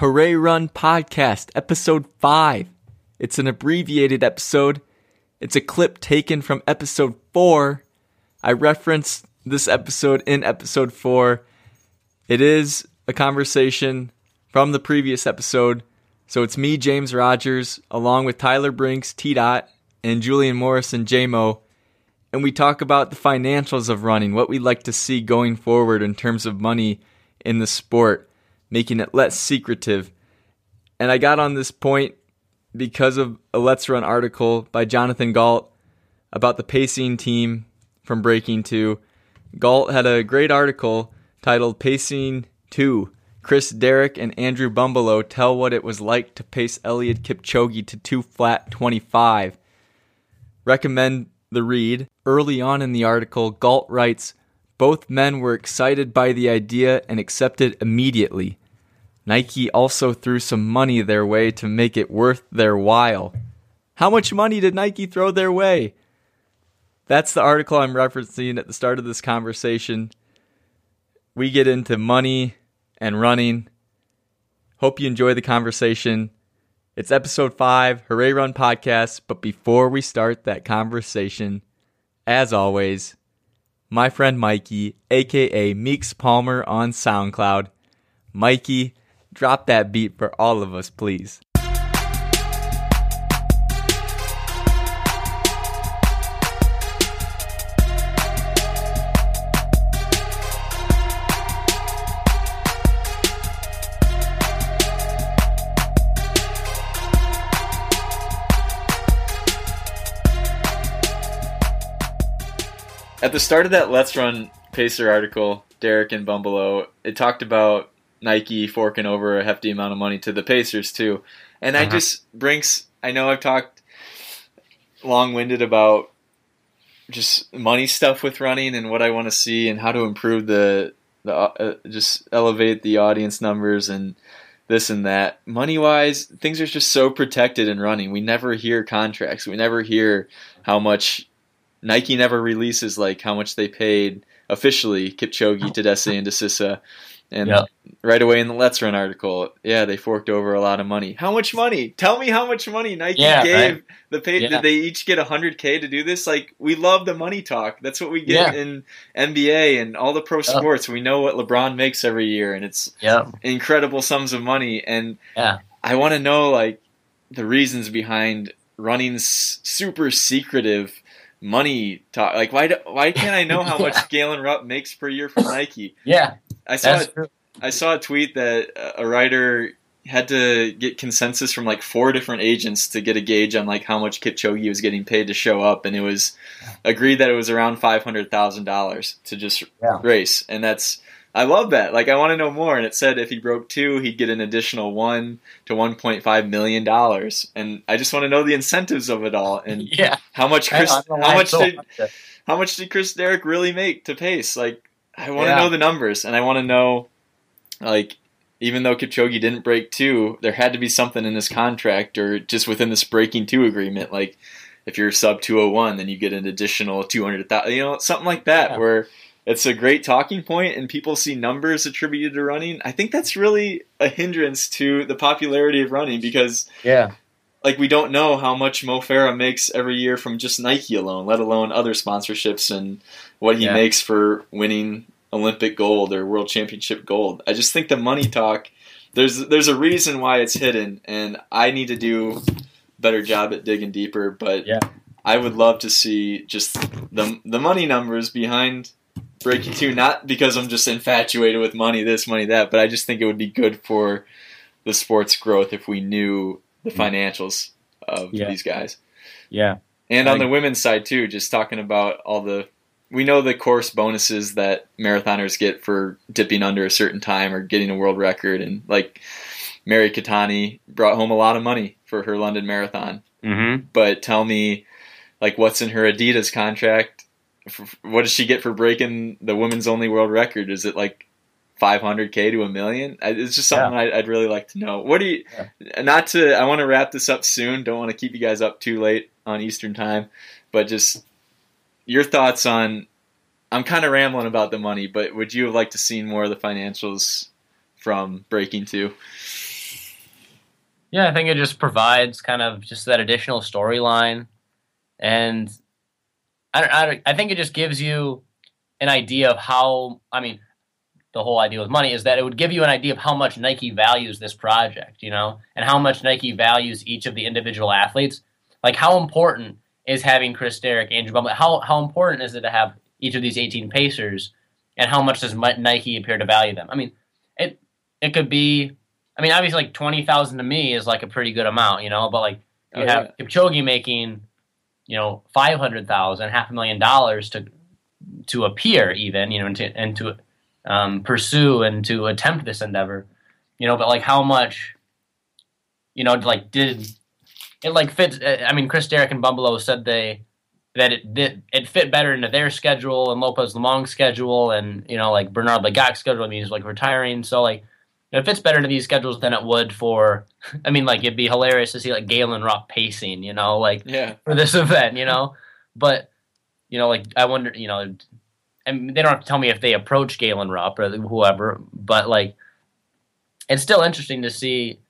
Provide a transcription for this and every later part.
Hooray Run Podcast, Episode 5. It's an abbreviated episode. It's a clip taken from Episode 4. I referenced this episode in Episode 4. It is a conversation from the previous episode. So it's me, James Rogers, along with Tyler Brinks, T Dot, and Julian Morrison, JMO. And we talk about the financials of running, what we'd like to see going forward in terms of money in the sport, making it less secretive. And I got on this point because of a Let's Run article by Jonathan Gault about the pacing team from Breaking 2. Gault had a great article titled Pacing 2 Chris Derrick and Andrew Bumbalough tell what it was like to pace Eliud Kipchoge to 2 flat 25. Recommend the read. Early on in the article, Gault writes Both men were excited by the idea and accepted immediately. Nike also threw some money their way to make it worth their while. How much money did Nike throw their way? That's the article I'm referencing at the start of this conversation. We get into money and running. Hope you enjoy the conversation. It's episode five, Hooray Run podcast. But before we start that conversation, as always, my friend Mikey, aka Meeks Palmer on SoundCloud. Mikey, drop that beat for all of us, please. At the start of that Let's Run Pacer article, Derrick and Bumbalough, it talked about Nike forking over a hefty amount of money to the Pacers too. And uh-huh. I just Brinks, I know I've talked long-winded about just money stuff with running and what I want to see and how to improve the the uh, just elevate the audience numbers and this and that. Money wise, things are just so protected in running. We never hear contracts. We never hear how much Nike never releases like how much they paid officially Kipchoge, Tadesse, and Desisa. And yep. right away in the Let's Run article, yeah, they forked over a lot of money. How much money? Tell me how much money Nike yeah, gave right? the pay. Yeah. Did they each get hundred k to do this? Like we love the money talk. That's what we get yeah. in NBA and all the pro sports. We know what LeBron makes every year, and it's incredible sums of money. And I want to know like the reasons behind running super secretive money talk. Like, why do, why can't I know how much Galen Rupp makes per year from Nike? Yeah, I saw a, I saw a tweet that a writer had to get consensus from like four different agents to get a gauge on like how much Kipchoge was getting paid to show up, and it was agreed that it was around five hundred thousand dollars to just yeah. race, and that's I love that. Like, I want to know more. And it said if he broke two, he'd get an additional one to one point five million dollars. And I just want to know the incentives of it all and yeah. how much Chris, how much did, how much did Chris Derrick really make to pace? Like, I want to yeah. know the numbers, and I want to know, like, even though Kipchoge didn't break two, there had to be something in this contract or just within this breaking two agreement. Like, if you're sub 201, then you get an additional 200,000, you know, something like that, yeah. where it's a great talking point and people see numbers attributed to running. I think that's really a hindrance to the popularity of running because yeah. Like we don't know how much Mo Farah makes every year from just Nike alone, let alone other sponsorships and what he yeah. makes for winning Olympic gold or world championship gold. I just think the money talk there's there's a reason why it's hidden and I need to do a better job at digging deeper, but yeah. I would love to see just the the money numbers behind breaking two, not because I'm just infatuated with money, this, money, that, but I just think it would be good for the sport's growth if we knew the financials of yeah. these guys. Yeah. And on the women's side too, just talking about all the we know the course bonuses that marathoners get for dipping under a certain time or getting a world record and like Mary Keitany brought home a lot of money for her London marathon. Mm-hmm. But tell me like what's in her Adidas contract what does she get for breaking the women's only world record? Is it like 500k to a million? It's just something yeah. I'd, I'd, really like to know. What do you? Yeah. Not to. I want to wrap this up soon. Don't want to keep you guys up too late on Eastern time, but just your thoughts on. I'm kind of rambling about the money, but would you have liked to seen more of the financials from Breaking Two? Yeah, I think it just provides kind of just that additional storyline, and I, I, I think it just gives you an idea of how. I mean, the whole idea with money is that it would give you an idea of how much Nike values this project, you know, and how much Nike values each of the individual athletes. Like, how important is having Chris Derrick, Andrew Bumble? How how important is it to have each of these 18 Pacers, and how much does Nike appear to value them? I mean, it it could be I mean, obviously, like twenty thousand to me is like a pretty good amount, you know. But like, you oh, have yeah. Kipchoge making, you know, five hundred thousand, half a million dollars to to appear, even, you know, and to, and to um, pursue and to attempt this endeavor, you know. But like, how much, you know, like did it like fit? Uh, I mean, Chris Derrick and Bumbalough said they that it did it fit better into their schedule and Lopez Lomong's schedule and you know like Bernard Lagat's schedule. I mean, he's like retiring, so like it fits better to these schedules than it would for. I mean, like it'd be hilarious to see like Galen Rock pacing, you know, like yeah. for this event, you know. But you know, like I wonder, you know, and they don't have to tell me if they approach Galen Rupp or whoever, but like it's still interesting to see,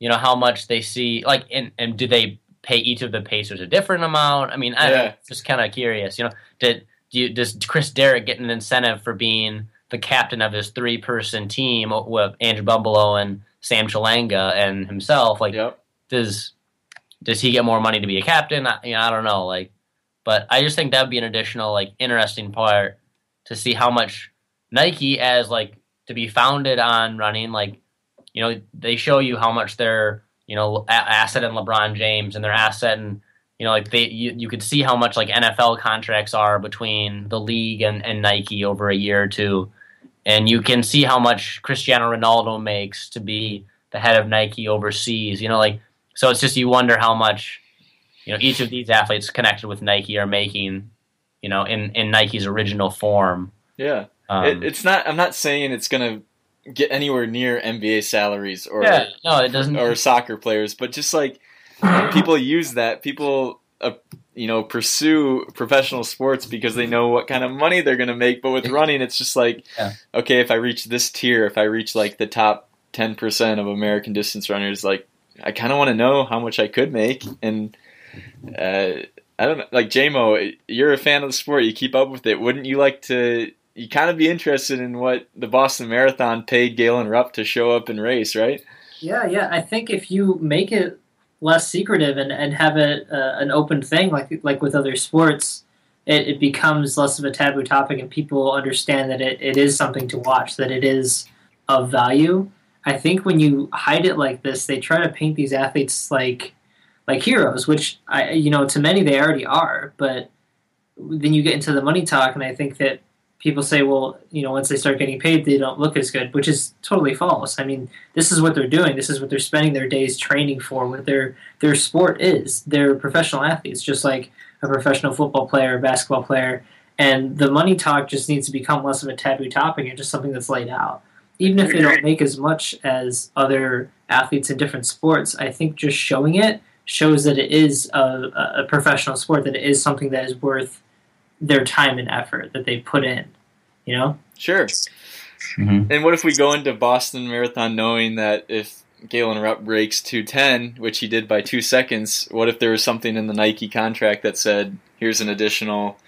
you know, how much they see, like, and and do they pay each of the Pacers a different amount? I mean, I yeah. just kind of curious, you know, did do you, does Chris Derrick get an incentive for being the captain of his three person team with Andrew Bumbalough and Sam Chelanga and himself. Like, yep. does does he get more money to be a captain? I, you know, I don't know. Like, but I just think that would be an additional like interesting part to see how much Nike as like to be founded on running. Like, you know, they show you how much their you know asset in LeBron James and their asset and you know, like they you, you could see how much like NFL contracts are between the league and, and Nike over a year or two and you can see how much Cristiano Ronaldo makes to be the head of Nike overseas. You know, like so it's just you wonder how much you know each of these athletes connected with Nike are making. You know, in in Nike's original form. Yeah, um, it, it's not. I'm not saying it's gonna get anywhere near NBA salaries or yeah, no, it doesn't. Or soccer players, but just like people use that, people uh, you know pursue professional sports because they know what kind of money they're going to make but with running it's just like yeah. okay if i reach this tier if i reach like the top 10% of american distance runners like i kind of want to know how much i could make and uh, i don't know like jmo you're a fan of the sport you keep up with it. Wouldn't you like to you kind of be interested in what the boston marathon paid galen rupp to show up and race right? Yeah yeah. I think if you make it less secretive and, and have it uh, an open thing like like with other sports it, it becomes less of a taboo topic and people understand that it, it is something to watch that it is of value. I think when you hide it like this they try to paint these athletes like like heroes which i you know to many they already are but then you get into the money talk and i think that people say, well, you know, once they start getting paid, they don't look as good, which is totally false. I mean, this is what they're doing. This is what they're spending their days training for. What their their sport is. They're professional athletes, just like a professional football player, basketball player. And the money talk just needs to become less of a taboo topic and just something that's laid out. Even if they don't make as much as other athletes in different sports, I think just showing it shows that it is a, a professional sport, that it is something that is worth their time and effort that they put in. You know? Sure. Mm-hmm. And what if we go into Boston Marathon knowing that if Galen Rupp breaks 210, which he did by two seconds, what if there was something in the Nike contract that said, here's an additional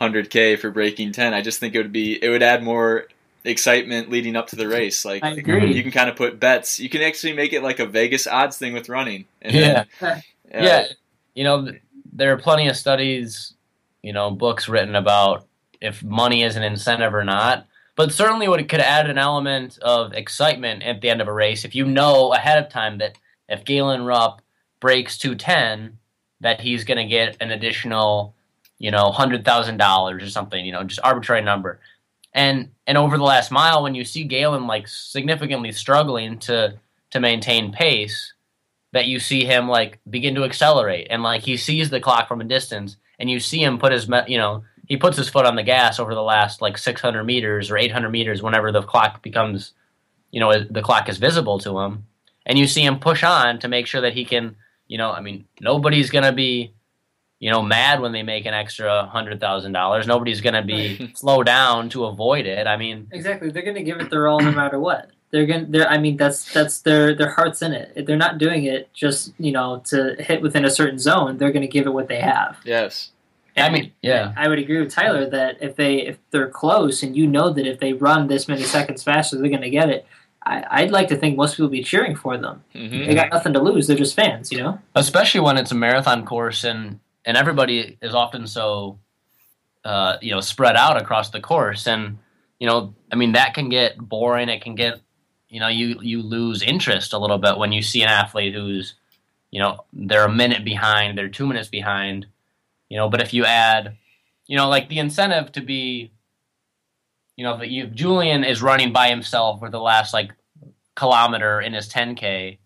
100K for breaking 10? I just think it would be, it would add more excitement leading up to the race. Like, I agree. You can kind of put bets. You can actually make it like a Vegas odds thing with running. And yeah. Then, uh, yeah. You know, there are plenty of studies you know, books written about if money is an incentive or not. But certainly, what it could add an element of excitement at the end of a race if you know ahead of time that if Galen Rupp breaks 210, that he's going to get an additional, you know, hundred thousand dollars or something. You know, just arbitrary number. And and over the last mile, when you see Galen like significantly struggling to to maintain pace, that you see him like begin to accelerate. And like he sees the clock from a distance and you see him put his you know he puts his foot on the gas over the last like 600 meters or 800 meters whenever the clock becomes you know the clock is visible to him. And you see him push on to make sure that he can you know i mean nobody's going to be you know mad when they make an extra hundred thousand dollars nobody's going to be slow down to avoid it i mean exactly they're going to give it their all no matter what They're gonna. They're. I mean, that's that's their their hearts in it. They're not doing it just you know to hit within a certain zone. They're going to give it what they have. Yes. I mean, yeah. I would agree with Tyler that if they if they're close and you know that if they run this many seconds faster, they're going to get it. I, would like to think most people be cheering for them. Mm-hmm. They got nothing to lose. They're just fans, you know. Especially when it's a marathon course and and everybody is often so, uh, you know, spread out across the course, and you know, I mean, that can get boring. It can get, you know, you you lose interest a little bit when you see an athlete who's, you know, they're a minute behind, they're two minutes behind, you know. But if you add, you know, like the incentive to be you know, if you, Julian is running by himself for the last like kilometer in his 10k,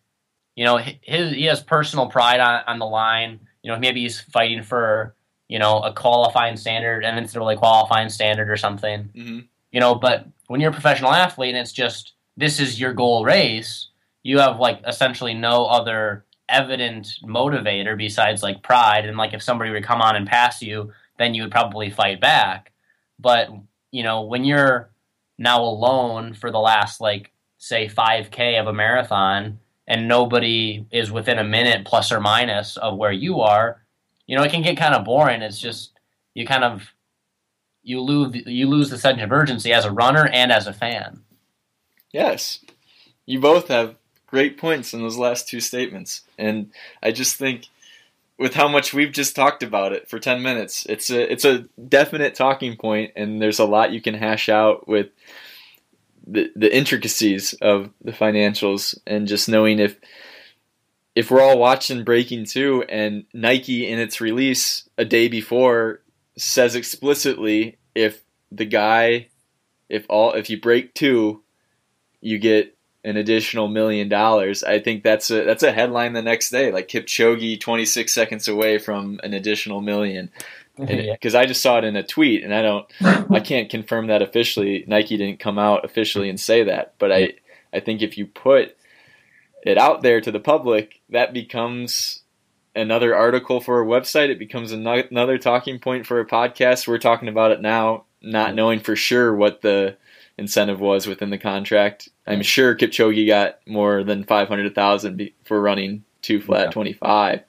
you know, his he has personal pride on, on the line. You know, maybe he's fighting for you know a qualifying standard and it's really qualifying standard or something. Mm-hmm. You know, but when you're a professional athlete and it's just this is your goal race, you have like essentially no other evident motivator besides like pride and like if somebody would come on and pass you, then you would probably fight back. But you know, when you're now alone for the last like say 5k of a marathon and nobody is within a minute plus or minus of where you are, you know, it can get kind of boring. It's just you kind of you lose you lose the sense of urgency as a runner and as a fan. Yes. You both have great points in those last two statements. And I just think with how much we've just talked about it for 10 minutes. It's a it's a definite talking point and there's a lot you can hash out with the the intricacies of the financials and just knowing if if we're all watching Breaking 2 and Nike in its release a day before says explicitly if the guy if all if you break 2 you get an additional million dollars. I think that's a that's a headline the next day, like Kipchoge 26 seconds away from an additional million. Because yeah. I just saw it in a tweet, and I don't, I can't confirm that officially. Nike didn't come out officially and say that, but I, I think if you put it out there to the public, that becomes another article for a website. It becomes another talking point for a podcast. We're talking about it now, not knowing for sure what the incentive was within the contract. I'm sure Kipchoge got more than 500,000 for running two flat yeah. 25.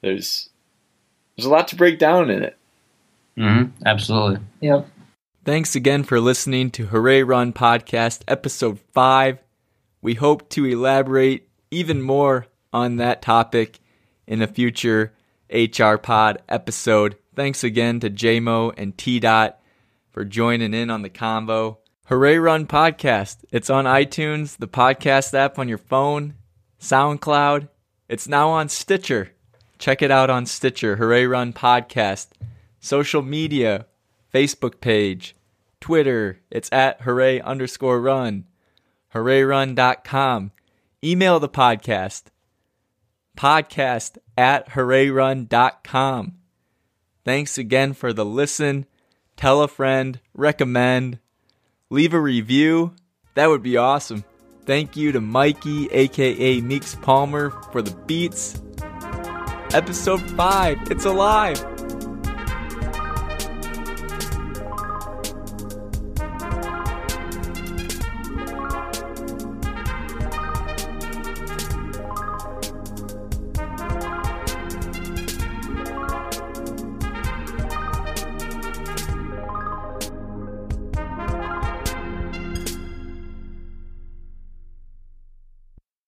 There's there's a lot to break down in it. Mm-hmm. Absolutely. Yep. Thanks again for listening to Hooray Run Podcast Episode 5. We hope to elaborate even more on that topic in a future HR Pod episode. Thanks again to JMO and T Dot for joining in on the convo. Hooray Run Podcast. It's on iTunes, the podcast app on your phone, SoundCloud. It's now on Stitcher. Check it out on Stitcher, Hooray Run Podcast. Social media, Facebook page, Twitter, it's at hooray underscore run. HoorayRun.com. Email the podcast, podcast at HoorayRun.com. Thanks again for the listen tell a friend, recommend, leave a review. That would be awesome. Thank you to Mikey, aka Meeks Palmer, for the beats. Episode 5, it's alive!